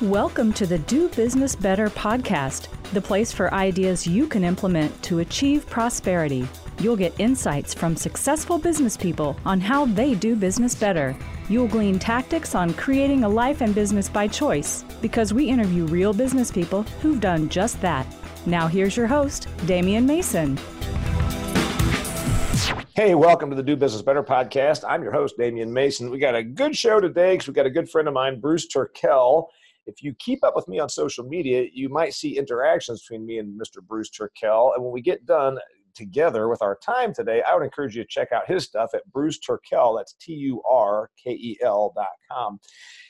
Welcome to the Do Business Better podcast, the place for ideas you can implement to achieve prosperity. You'll get insights from successful business people on how they do business better. You'll glean tactics on creating a life and business by choice because we interview real business people who've done just that. Now, here's your host, Damian Mason. Hey, welcome to the Do Business Better podcast. I'm your host, Damian Mason. We got a good show today because we got a good friend of mine, Bruce Turkel. If you keep up with me on social media, you might see interactions between me and Mr. Bruce Turkel. And when we get done together with our time today, I would encourage you to check out his stuff at Bruce Turkel. That's T U R K E L dot com.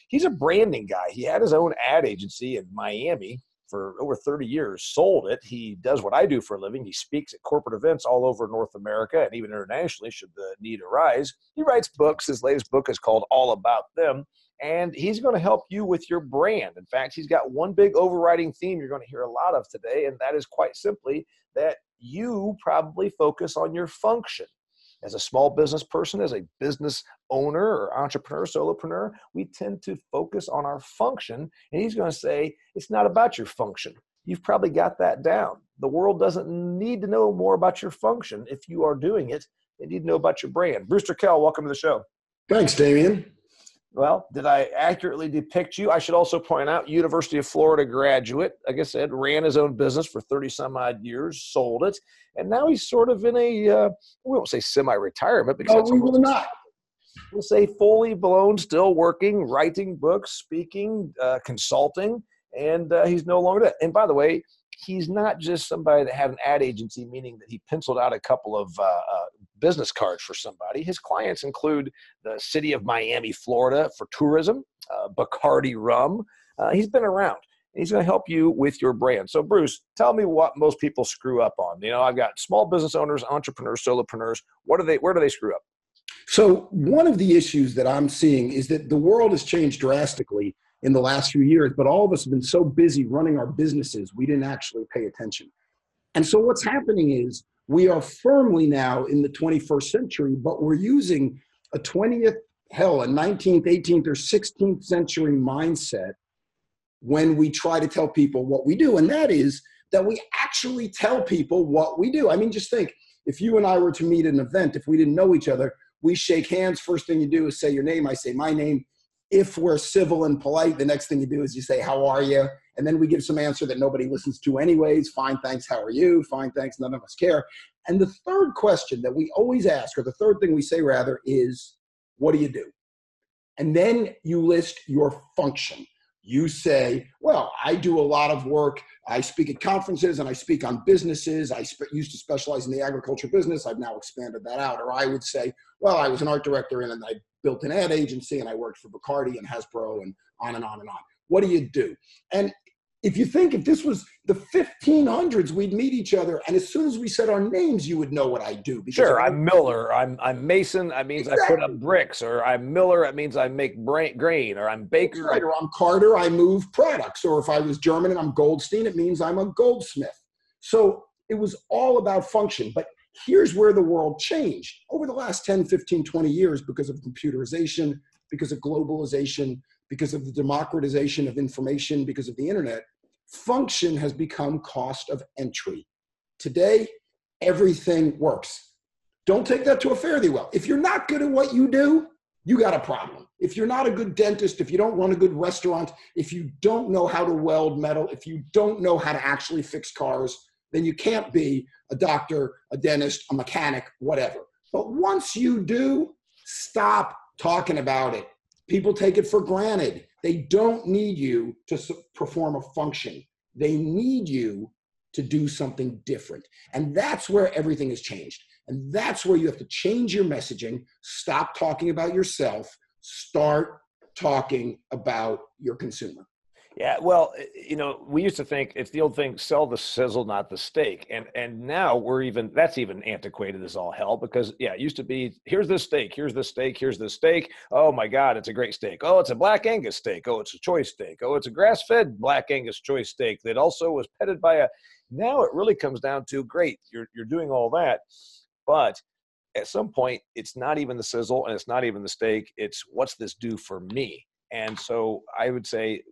He's a branding guy. He had his own ad agency in Miami for over 30 years, sold it. He does what I do for a living. He speaks at corporate events all over North America and even internationally, should the need arise. He writes books. His latest book is called All About Them and he's going to help you with your brand. In fact, he's got one big overriding theme you're going to hear a lot of today, and that is quite simply that you probably focus on your function. As a small business person, as a business owner or entrepreneur, solopreneur, we tend to focus on our function. And he's going to say, it's not about your function. You've probably got that down. The world doesn't need to know more about your function if you are doing it. They need to know about your brand. Bruce Kell, welcome to the show. Thanks, Damian. Well, did I accurately depict you? I should also point out, University of Florida graduate. Like I said, ran his own business for 30 some odd years, sold it, and now he's sort of in a, uh, we won't say semi-retirement because no, we will not. We'll say fully blown, still working, writing books, speaking, uh, consulting, and uh, he's no longer that. And by the way, he's not just somebody that had an ad agency, meaning that he penciled out a couple of uh, uh, business cards for somebody. His clients include the city of Miami, Florida for tourism, uh, Bacardi rum. Uh, he's been around. He's going to help you with your brand. So, Bruce, tell me what most people screw up on. You know, I've got small business owners, entrepreneurs, solopreneurs. What do they? Where do they screw up? So, one of the issues that I'm seeing is that the world has changed drastically in the last few years, but all of us have been so busy running our businesses, we didn't actually pay attention. And so, what's happening is we are firmly now in the 21st century, but we're using a 20th, hell, a 19th, 18th, or 16th century mindset when we try to tell people what we do. And that is that we actually tell people what we do. I mean, just think if you and I were to meet at an event, if we didn't know each other, we shake hands. First thing you do is say your name. I say my name. If we're civil and polite, the next thing you do is you say, How are you? And then we give some answer that nobody listens to anyways. Fine thanks how are you? Fine thanks none of us care. And the third question that we always ask or the third thing we say rather is what do you do? And then you list your function. You say well i do a lot of work. I speak at conferences and i speak on businesses. I sp- used to specialize in the agriculture business. I've now expanded that out. Or i would say well i was an art director and i built an ad agency and i worked for bacardi and hasbro and on and on and on. What do you do? And if you think if this was the 1500s, we'd meet each other, and as soon as we said our names, you would know what I do. Sure, I'm Miller. I'm I'm Mason. That means exactly. I put up bricks, or I'm Miller. That means I make grain, or I'm Baker. Right, or I'm Carter. I move products. Or if I was German and I'm Goldstein, it means I'm a goldsmith. So it was all about function. But here's where the world changed over the last 10, 15, 20 years because of computerization, because of globalization, because of the democratization of information, because of the internet function has become cost of entry. Today, everything works. Don't take that to a thee well. If you're not good at what you do, you got a problem. If you're not a good dentist, if you don't run a good restaurant, if you don't know how to weld metal, if you don't know how to actually fix cars, then you can't be a doctor, a dentist, a mechanic, whatever. But once you do, stop talking about it. People take it for granted. They don't need you to perform a function. They need you to do something different. And that's where everything has changed. And that's where you have to change your messaging, stop talking about yourself, start talking about your consumer. Yeah, well, eh, you know, we used to think it's the old thing: sell the sizzle, not the steak. And and now we're even that's even antiquated as all hell because yeah, it used to be here's the steak, here's the steak, here's the steak. Oh my God, it's a great steak. Oh, it's a black Angus steak. Oh, it's a choice steak. Oh, it's a grass-fed black Angus choice steak that also was petted by a. Now it really comes down to great. You're you're doing all that, but at some point it's not even the sizzle and it's not even the steak. It's what's this do for me? And so I would say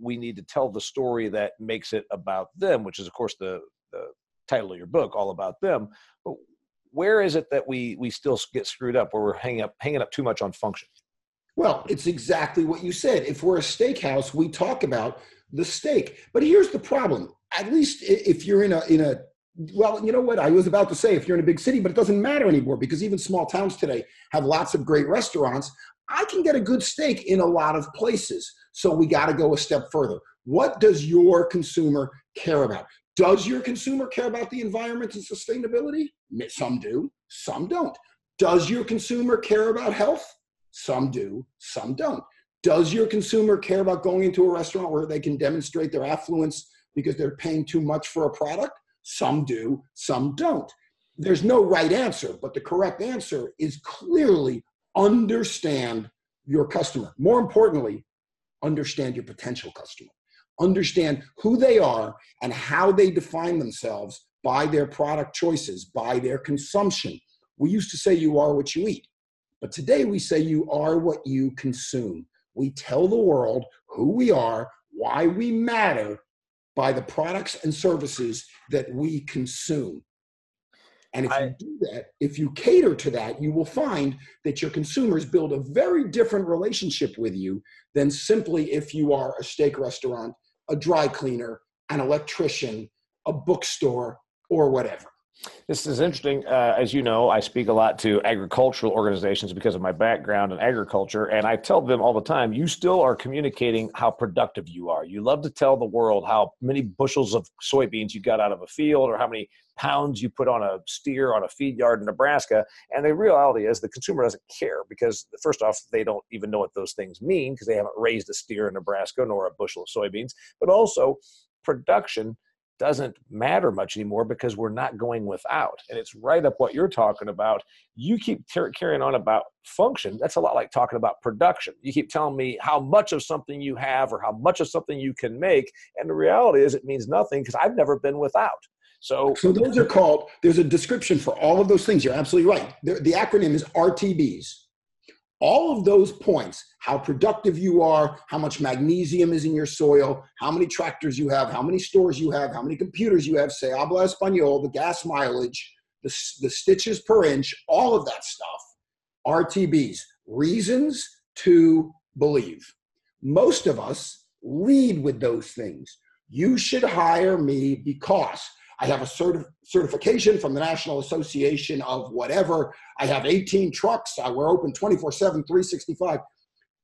we need to tell the story that makes it about them, which is, of course, the, the title of your book, all about them. But where is it that we we still get screwed up, where we're hanging up hanging up too much on function? Well, it's exactly what you said. If we're a steakhouse, we talk about the steak. But here's the problem. At least if you're in a in a well, you know what? I was about to say if you're in a big city, but it doesn't matter anymore because even small towns today have lots of great restaurants. I can get a good steak in a lot of places. So we got to go a step further. What does your consumer care about? Does your consumer care about the environment and sustainability? Some do, some don't. Does your consumer care about health? Some do, some don't. Does your consumer care about going into a restaurant where they can demonstrate their affluence because they're paying too much for a product? Some do, some don't. There's no right answer, but the correct answer is clearly understand your customer. More importantly, understand your potential customer. Understand who they are and how they define themselves by their product choices, by their consumption. We used to say you are what you eat, but today we say you are what you consume. We tell the world who we are, why we matter by the products and services that we consume. And if I, you do that, if you cater to that, you will find that your consumers build a very different relationship with you than simply if you are a steak restaurant, a dry cleaner, an electrician, a bookstore, or whatever. This is interesting. Uh, as you know, I speak a lot to agricultural organizations because of my background in agriculture. And I tell them all the time you still are communicating how productive you are. You love to tell the world how many bushels of soybeans you got out of a field or how many pounds you put on a steer on a feed yard in Nebraska. And the reality is the consumer doesn't care because, first off, they don't even know what those things mean because they haven't raised a steer in Nebraska nor a bushel of soybeans. But also, production doesn't matter much anymore because we're not going without. And it's right up what you're talking about. You keep ter- carrying on about function. That's a lot like talking about production. You keep telling me how much of something you have or how much of something you can make. And the reality is, it means nothing because I've never been without. So, so those are called, there's a description for all of those things. You're absolutely right. The, the acronym is RTBs all of those points how productive you are how much magnesium is in your soil how many tractors you have how many stores you have how many computers you have say habla espanol the gas mileage the, the stitches per inch all of that stuff rtbs reasons to believe. Most of us lead with those things. You should hire me because I have a certif- certification from the National Association of whatever. I have 18 trucks. I, we're open 24 7, 365.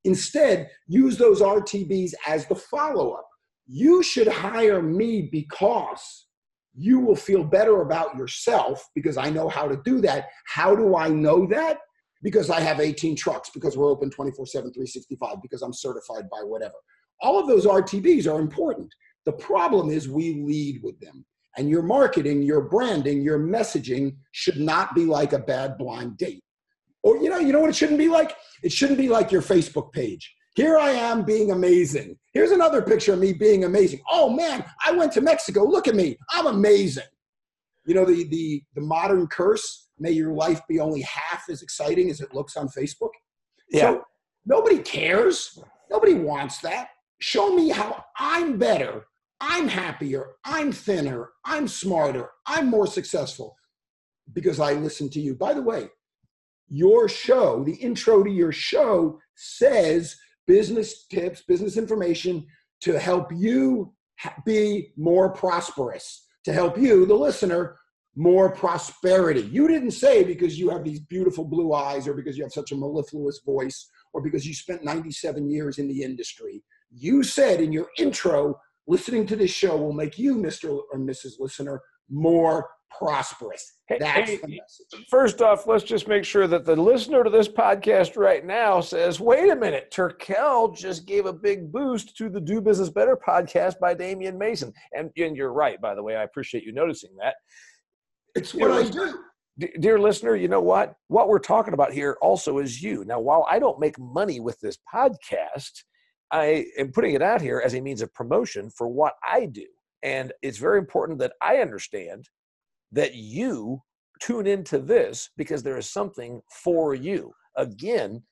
Instead, use those RTBs as the follow up. You should hire me because you will feel better about yourself because I know how to do that. How do I know that? Because I have 18 trucks, because we're open 24 7, 365, because I'm certified by whatever. All of those RTBs are important. The problem is we lead with them. And your marketing, your branding, your messaging should not be like a bad blind date. Or you know, you know what it shouldn't be like? It shouldn't be like your Facebook page. Here I am being amazing. Here's another picture of me being amazing. Oh man, I went to Mexico. Look at me. I'm amazing. You know the the the modern curse, may your life be only half as exciting as it looks on Facebook. Yeah. So nobody cares. Nobody wants that. Show me how I'm better I'm happier, I'm thinner, I'm smarter, I'm more successful because I listen to you. By the way, your show, the intro to your show says business tips, business information to help you be more prosperous, to help you, the listener, more prosperity. You didn't say because you have these beautiful blue eyes or because you have such a mellifluous voice or because you spent 97 years in the industry. You said in your intro listening to this show will make you, Mr. or Mrs. Listener, more prosperous. That's hey, the message. First off, let's just make sure that the listener to this podcast right now says, wait a minute, Turkel just gave a big boost to the Do Business Better podcast by Damian Mason. And, and you're right, by the way. I appreciate you noticing that. It's what I do. Dear listener, you know what? What we're talking about here also is you. Now, while I don't make money with this podcast, I am putting it out here as a means of promotion for what I do. And it's very important that I understand that you tune into this because there is something for you. Again,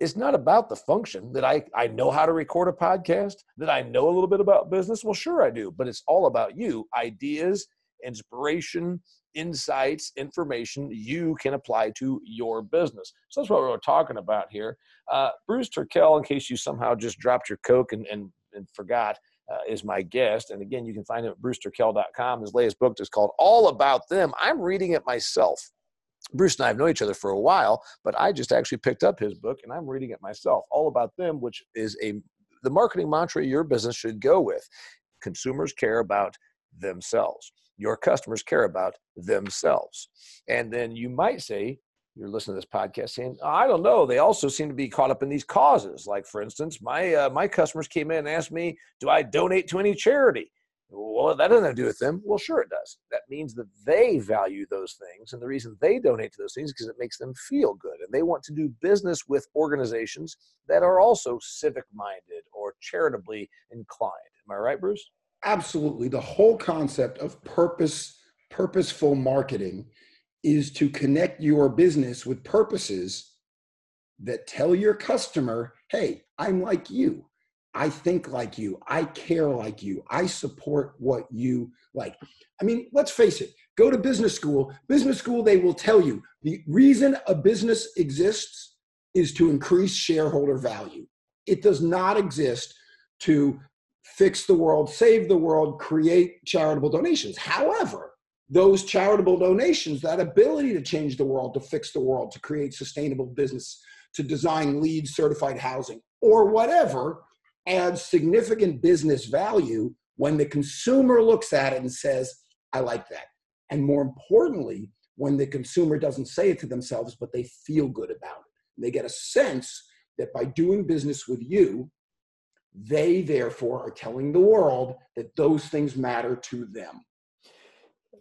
it's not about the function that I, I know how to record a podcast, that I know a little bit about business. Well, sure I do, but it's all about you, ideas, inspiration, insights, information you can apply to your business. So that's what we're talking about here. Uh, Bruce Turkel, in case you somehow just dropped your Coke and, and, and forgot, uh, is my guest. And again, you can find him at bruceturkel.com. His latest book is called All About Them. I'm reading it myself. Bruce and I have known each other for a while, but I just actually picked up his book and I'm reading it myself, all about them, which is a the marketing mantra your business should go with. Consumers care about themselves. Your customers care about themselves. And then you might say, you're listening to this podcast saying, I don't know. They also seem to be caught up in these causes. Like, for instance, my uh, my customers came in and asked me, "Do I donate to any charity?" Well, that doesn't have to do with them. Well, sure it does. That means that they value those things. And the reason they donate to those things is because it makes them feel good. And they want to do business with organizations that are also civic minded or charitably inclined. Am I right, Bruce? Absolutely. The whole concept of purpose, purposeful marketing is to connect your business with purposes that tell your customer, hey, I'm like you. I think like you. I care like you. I support what you like. I mean, let's face it go to business school. Business school, they will tell you the reason a business exists is to increase shareholder value. It does not exist to fix the world, save the world, create charitable donations. However, those charitable donations, that ability to change the world, to fix the world, to create sustainable business, to design LEED certified housing, or whatever, adds significant business value when the consumer looks at it and says, I like that. And more importantly, when the consumer doesn't say it to themselves, but they feel good about it. They get a sense that by doing business with you, they therefore are telling the world that those things matter to them.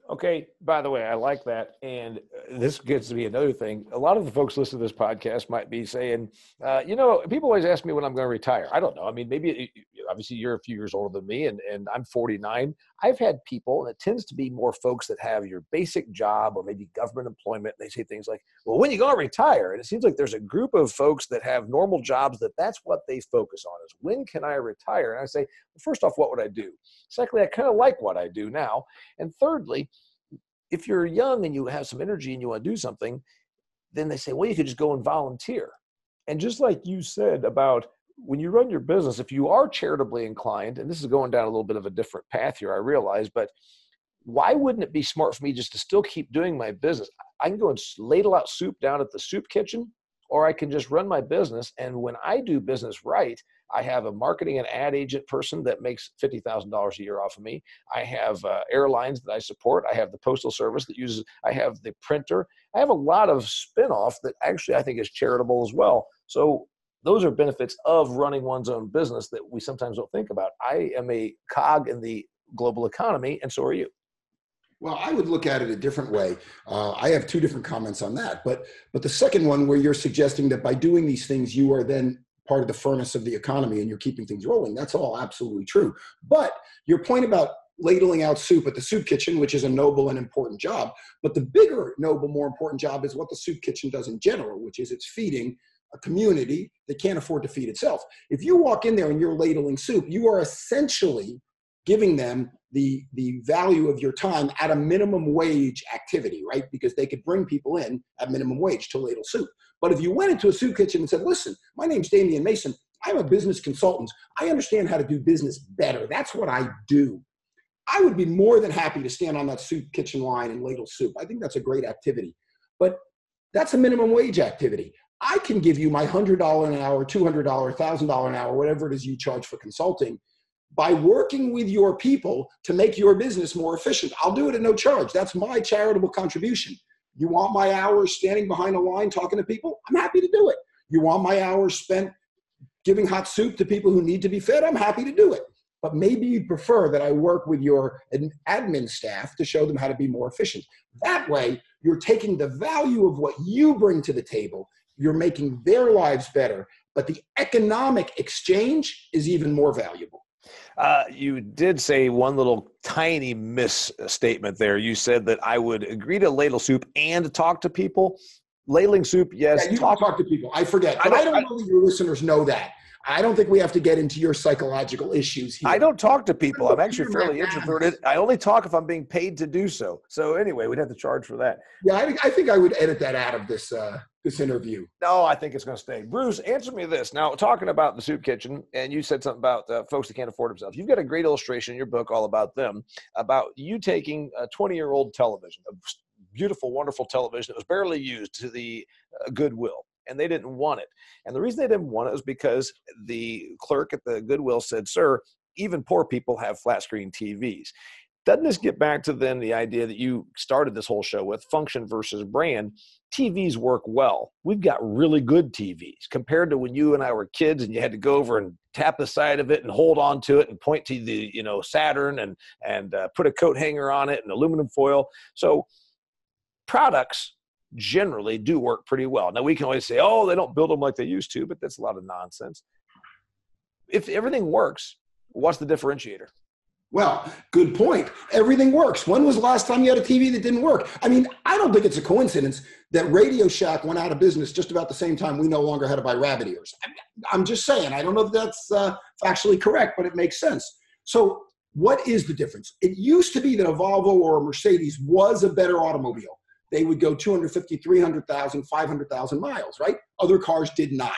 Okay, by the way, I like that. And uh, this gets to be another thing. A lot of the folks listening to this podcast might be saying, uh, you know, people always ask me when I'm going to retire. I don't know. I mean, maybe obviously you're a few years older than me and, and I'm 49. I've had people, and it tends to be more folks that have your basic job or maybe government employment. They say things like, well, when you going to retire? And it seems like there's a group of folks that have normal jobs that that's what they focus on is when can I retire? And I say, well, first off, what would I do? Secondly, I kind of like what I do now. And thirdly, if you're young and you have some energy and you want to do something, then they say, well, you could just go and volunteer. And just like you said about when you run your business, if you are charitably inclined, and this is going down a little bit of a different path here, I realize, but why wouldn't it be smart for me just to still keep doing my business? I can go and ladle out soup down at the soup kitchen, or I can just run my business. And when I do business right, I have a marketing and ad agent person that makes $50,000 a year off of me. I have uh, airlines that I support. I have the postal service that uses, I have the printer. I have a lot of spinoff that actually I think is charitable as well. So those are benefits of running one's own business that we sometimes don't think about. I am a cog in the global economy, and so are you. Well, I would look at it a different way. Uh, I have two different comments on that, but but the second one, where you're suggesting that by doing these things, you are then part of the furnace of the economy and you're keeping things rolling. That's all absolutely true. But your point about ladling out soup at the soup kitchen, which is a noble and important job, but the bigger, noble, more important job is what the soup kitchen does in general, which is it's feeding a community that can't afford to feed itself. If you walk in there and you're ladling soup, you are essentially giving them the, the value of your time at a minimum wage activity, right? Because they could bring people in at minimum wage to ladle soup. But if you went into a soup kitchen and said, listen, my name's Damian Mason, I'm a business consultant, I understand how to do business better. That's what I do. I would be more than happy to stand on that soup kitchen line and ladle soup. I think that's a great activity. But that's a minimum wage activity. I can give you my $100 an hour, $200, $1,000 an hour, whatever it is you charge for consulting by working with your people to make your business more efficient. I'll do it at no charge. That's my charitable contribution. You want my hours standing behind a line talking to people? I'm happy to do it. You want my hours spent giving hot soup to people who need to be fed? I'm happy to do it. But maybe you'd prefer that I work with your admin staff to show them how to be more efficient. That way, you're taking the value of what you bring to the table, you're making their lives better, but the economic exchange is even more valuable. Uh, you did say one little tiny misstatement there. You said that I would agree to ladle soup and talk to people. ladling soup, yes. Yeah, you talk, talk to people. I forget, but I don't, I don't know that your listeners know that. I don't think we have to get into your psychological issues here. I don't talk to people. I'm actually fairly introverted. I only talk if I'm being paid to do so. So anyway, we'd have to charge for that. Yeah, I, I think I would edit that out of this uh, this interview. No, I think it's going to stay. Bruce, answer me this. Now, talking about the soup kitchen, and you said something about uh, folks that can't afford themselves. You've got a great illustration in your book all about them, about you taking a 20 year old television, a beautiful, wonderful television that was barely used to the uh, Goodwill and they didn't want it. And the reason they didn't want it was because the clerk at the Goodwill said, Sir, even poor people have flat screen TVs. Doesn't this get back to then the idea that you started this whole show with function versus brand? TVs work well. We've got really good TVs compared to when you and I were kids and you had to go over and tap the side of it and hold on to it and point to the you know Saturn and and uh, put a coat hanger on it and aluminum foil. So products generally do work pretty well. Now we can always say, oh, they don't build them like they used to, but that's a lot of nonsense. If everything works, what's the differentiator? Well, good point. Everything works. When was the last time you had a TV that didn't work? I mean, I don't think it's a coincidence that Radio Shack went out of business just about the same time we no longer had to buy rabbit ears. I'm just saying, I don't know if that's uh, factually correct, but it makes sense. So, what is the difference? It used to be that a Volvo or a Mercedes was a better automobile they would go 250, 300,000, 500,000 miles, right? Other cars did not.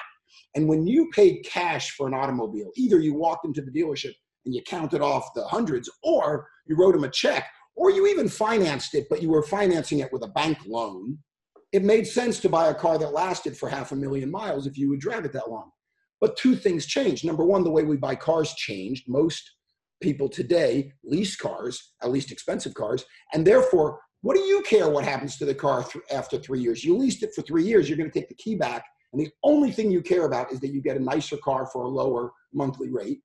And when you paid cash for an automobile, either you walked into the dealership and you counted off the hundreds, or you wrote them a check, or you even financed it, but you were financing it with a bank loan. It made sense to buy a car that lasted for half a million miles if you would drive it that long. But two things changed. Number one, the way we buy cars changed. Most people today lease cars, at least expensive cars, and therefore what do you care what happens to the car th- after three years? You leased it for three years. You're going to take the key back. And the only thing you care about is that you get a nicer car for a lower monthly rate.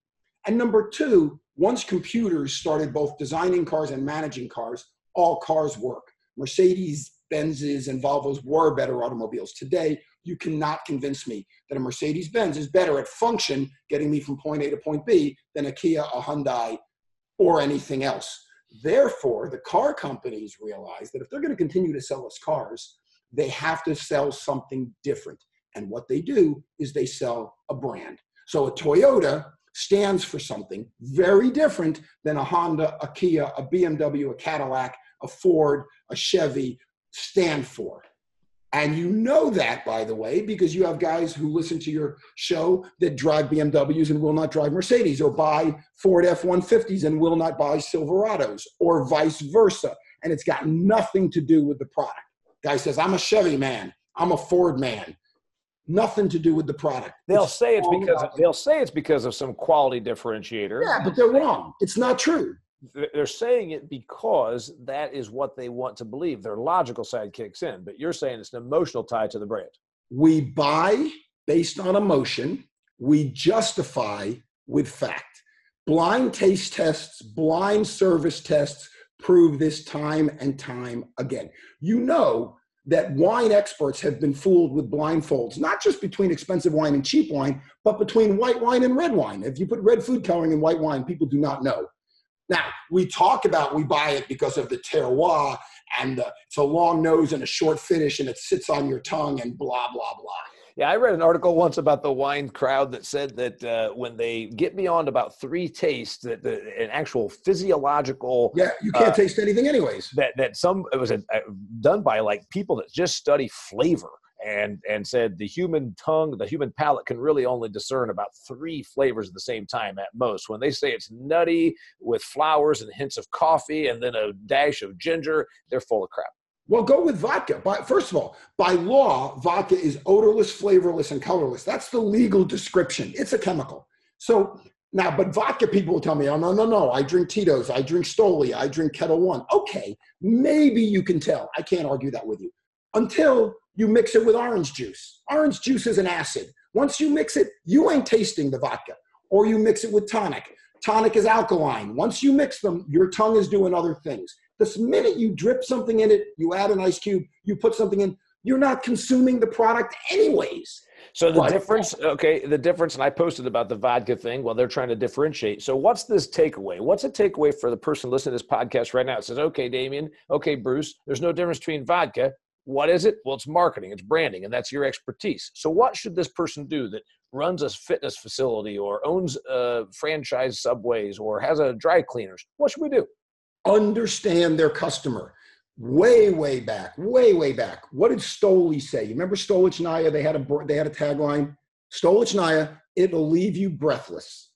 And number two, once computers started both designing cars and managing cars, all cars work. Mercedes, Benzes, and Volvos were better automobiles. Today, you cannot convince me that a Mercedes Benz is better at function, getting me from point A to point B, than a Kia, a Hyundai, or anything else. Therefore, the car companies realize that if they're going to continue to sell us cars, they have to sell something different. And what they do is they sell a brand. So a Toyota stands for something very different than a Honda, a Kia, a BMW, a Cadillac, a Ford, a Chevy stand for. And you know that, by the way, because you have guys who listen to your show that drive BMWs and will not drive Mercedes, or buy Ford F 150s and will not buy Silverados, or vice versa. And it's got nothing to do with the product. Guy says, I'm a Chevy man, I'm a Ford man. Nothing to do with the product. They'll it's say it's because of, they'll say it's because of some quality differentiator. Yeah, but they're wrong. It's not true they're saying it because that is what they want to believe. Their logical side kicks in, but you're saying it's an emotional tie to the brand. We buy based on emotion, we justify with fact. Blind taste tests, blind service tests prove this time and time again. You know that wine experts have been fooled with blindfolds, not just between expensive wine and cheap wine, but between white wine and red wine. If you put red food coloring in white wine, people do not know. Now, we talk about we buy it because of the terroir and the, it's a long nose and a short finish and it sits on your tongue and blah, blah, blah. Yeah, I read an article once about the wine crowd that said that uh, when they get beyond about three tastes, that the, an actual physiological yeah, you can't uh, taste anything anyways. That that some it was a, a, done by like people that just study flavor and and said the human tongue the human palate can really only discern about three flavors at the same time at most when they say it's nutty with flowers and hints of coffee and then a dash of ginger they're full of crap well, go with vodka. By, first of all, by law, vodka is odorless, flavorless, and colorless. That's the legal description. It's a chemical. So now, but vodka people will tell me, oh, no, no, no, I drink Tito's, I drink Stoli, I drink Ketel One. Okay, maybe you can tell. I can't argue that with you. Until you mix it with orange juice. Orange juice is an acid. Once you mix it, you ain't tasting the vodka. Or you mix it with tonic. Tonic is alkaline. Once you mix them, your tongue is doing other things. This minute you drip something in it, you add an ice cube, you put something in, you're not consuming the product anyways. So the difference, okay, the difference, and I posted about the vodka thing while they're trying to differentiate. So what's this takeaway? What's a takeaway for the person listening to this podcast right now? It says, okay, Damian, okay, Bruce, there's no difference between vodka What is it? Well, it's marketing, it's branding, and that's your expertise. So, what should this person do that runs a fitness facility or owns a franchise subways or has a dry cleaners? What should we do? Understand their customer. Way, way back, way, way back. What did Stoli say? You remember Stolichnaya? They had a they had a tagline. Stolichnaya, it'll leave you breathless.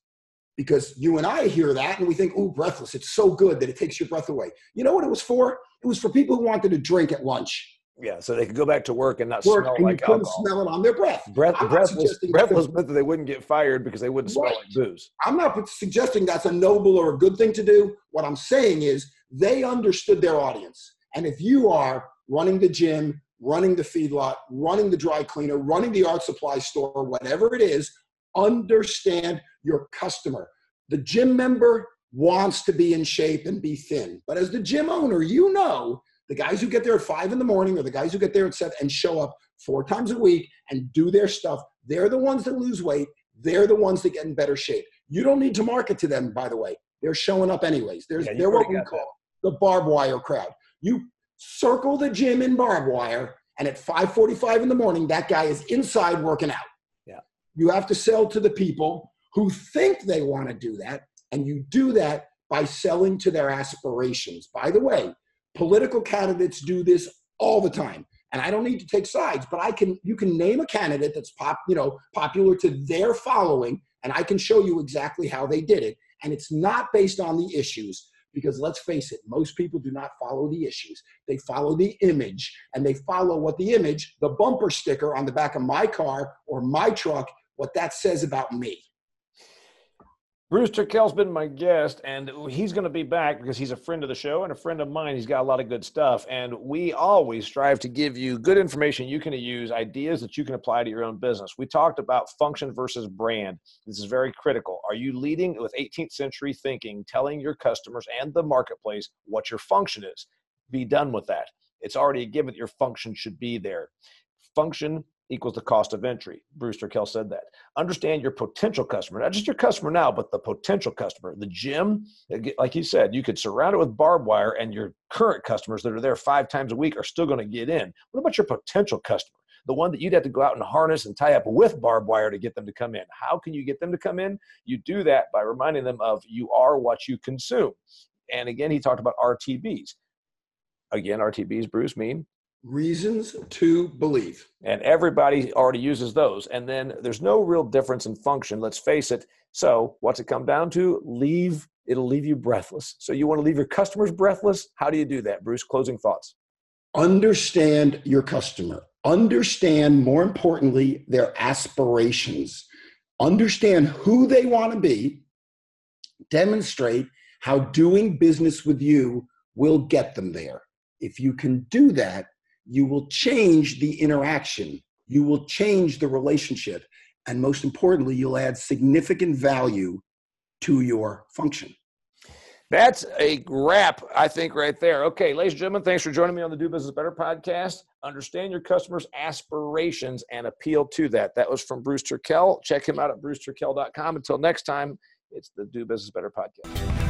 Because you and I hear that and we think, oh, breathless. It's so good that it takes your breath away. You know what it was for? It was for people who wanted to drink at lunch. Yeah, so they could go back to work and not work, smell and like you couldn't alcohol. smell it on their breath. Breath, breathless, breathless meant that they wouldn't get fired because they wouldn't right. smell like booze. I'm not suggesting that's a noble or a good thing to do. What I'm saying is they understood their audience. And if you are running the gym, running the feedlot, running the dry cleaner, running the art supply store, whatever it is, understand your customer. The gym member wants to be in shape and be thin. But as the gym owner, you know the guys who get there at five in the morning or the guys who get there at seven and show up four times a week and do their stuff, they're the ones that lose weight. They're the ones that get in better shape. You don't need to market to them, by the way. They're showing up anyways. There's, yeah, they're what we call that. the barbed wire crowd. You circle the gym in barbed wire, and at 5:45 in the morning, that guy is inside working out. Yeah. You have to sell to the people who think they want to do that, and you do that by selling to their aspirations. By the way, political candidates do this all the time. And I don't need to take sides, but I can you can name a candidate that's pop, you know, popular to their following, and I can show you exactly how they did it. And it's not based on the issues because let's face it, most people do not follow the issues. They follow the image and they follow what the image, the bumper sticker on the back of my car or my truck, what that says about me. Bruce Turkel's been my guest, and he's going to be back because he's a friend of the show and a friend of mine. He's got a lot of good stuff, and we always strive to give you good information you can use, ideas that you can apply to your own business. We talked about function versus brand. This is very critical. Are you leading with 18th century thinking, telling your customers and the marketplace what your function is? Be done with that. It's already a given that your function should be there. Function equals the cost of entry. Bruce Turkel said that. Understand your potential customer, not just your customer now, but the potential customer. The gym, uh, like you said, you could surround it with barbed wire, and your current customers that are there five times a week are still going to get in. What about your potential customer? The one that you'd have to go out and harness and tie up with barbed wire to get them to come in. How can you get them to come in? You do that by reminding them of you are what you consume. And again, he talked about RTBs. Again, RTBs, Bruce, mean reasons to believe. And everybody already uses those. And then there's no real difference in function, let's face it. So, what's it come down to? Leave, it'll leave you breathless. So, you want to leave your customers breathless? How do you do that, Bruce? Closing thoughts. Understand your customer. Understand, more importantly, their aspirations. Understand who they want to be. Demonstrate how doing business with you will get them there. If you can do that, you will change the interaction, you will change the relationship, and most importantly, you'll add significant value to your function. That's a wrap, I think, right there. Okay, ladies and gentlemen, thanks for joining me on the Do Business Better podcast. Understand your customers' aspirations and appeal to that. That was from Bruce Turkel. Check him out at bruceturkel.com. Until next time, it's the Do Business Better podcast.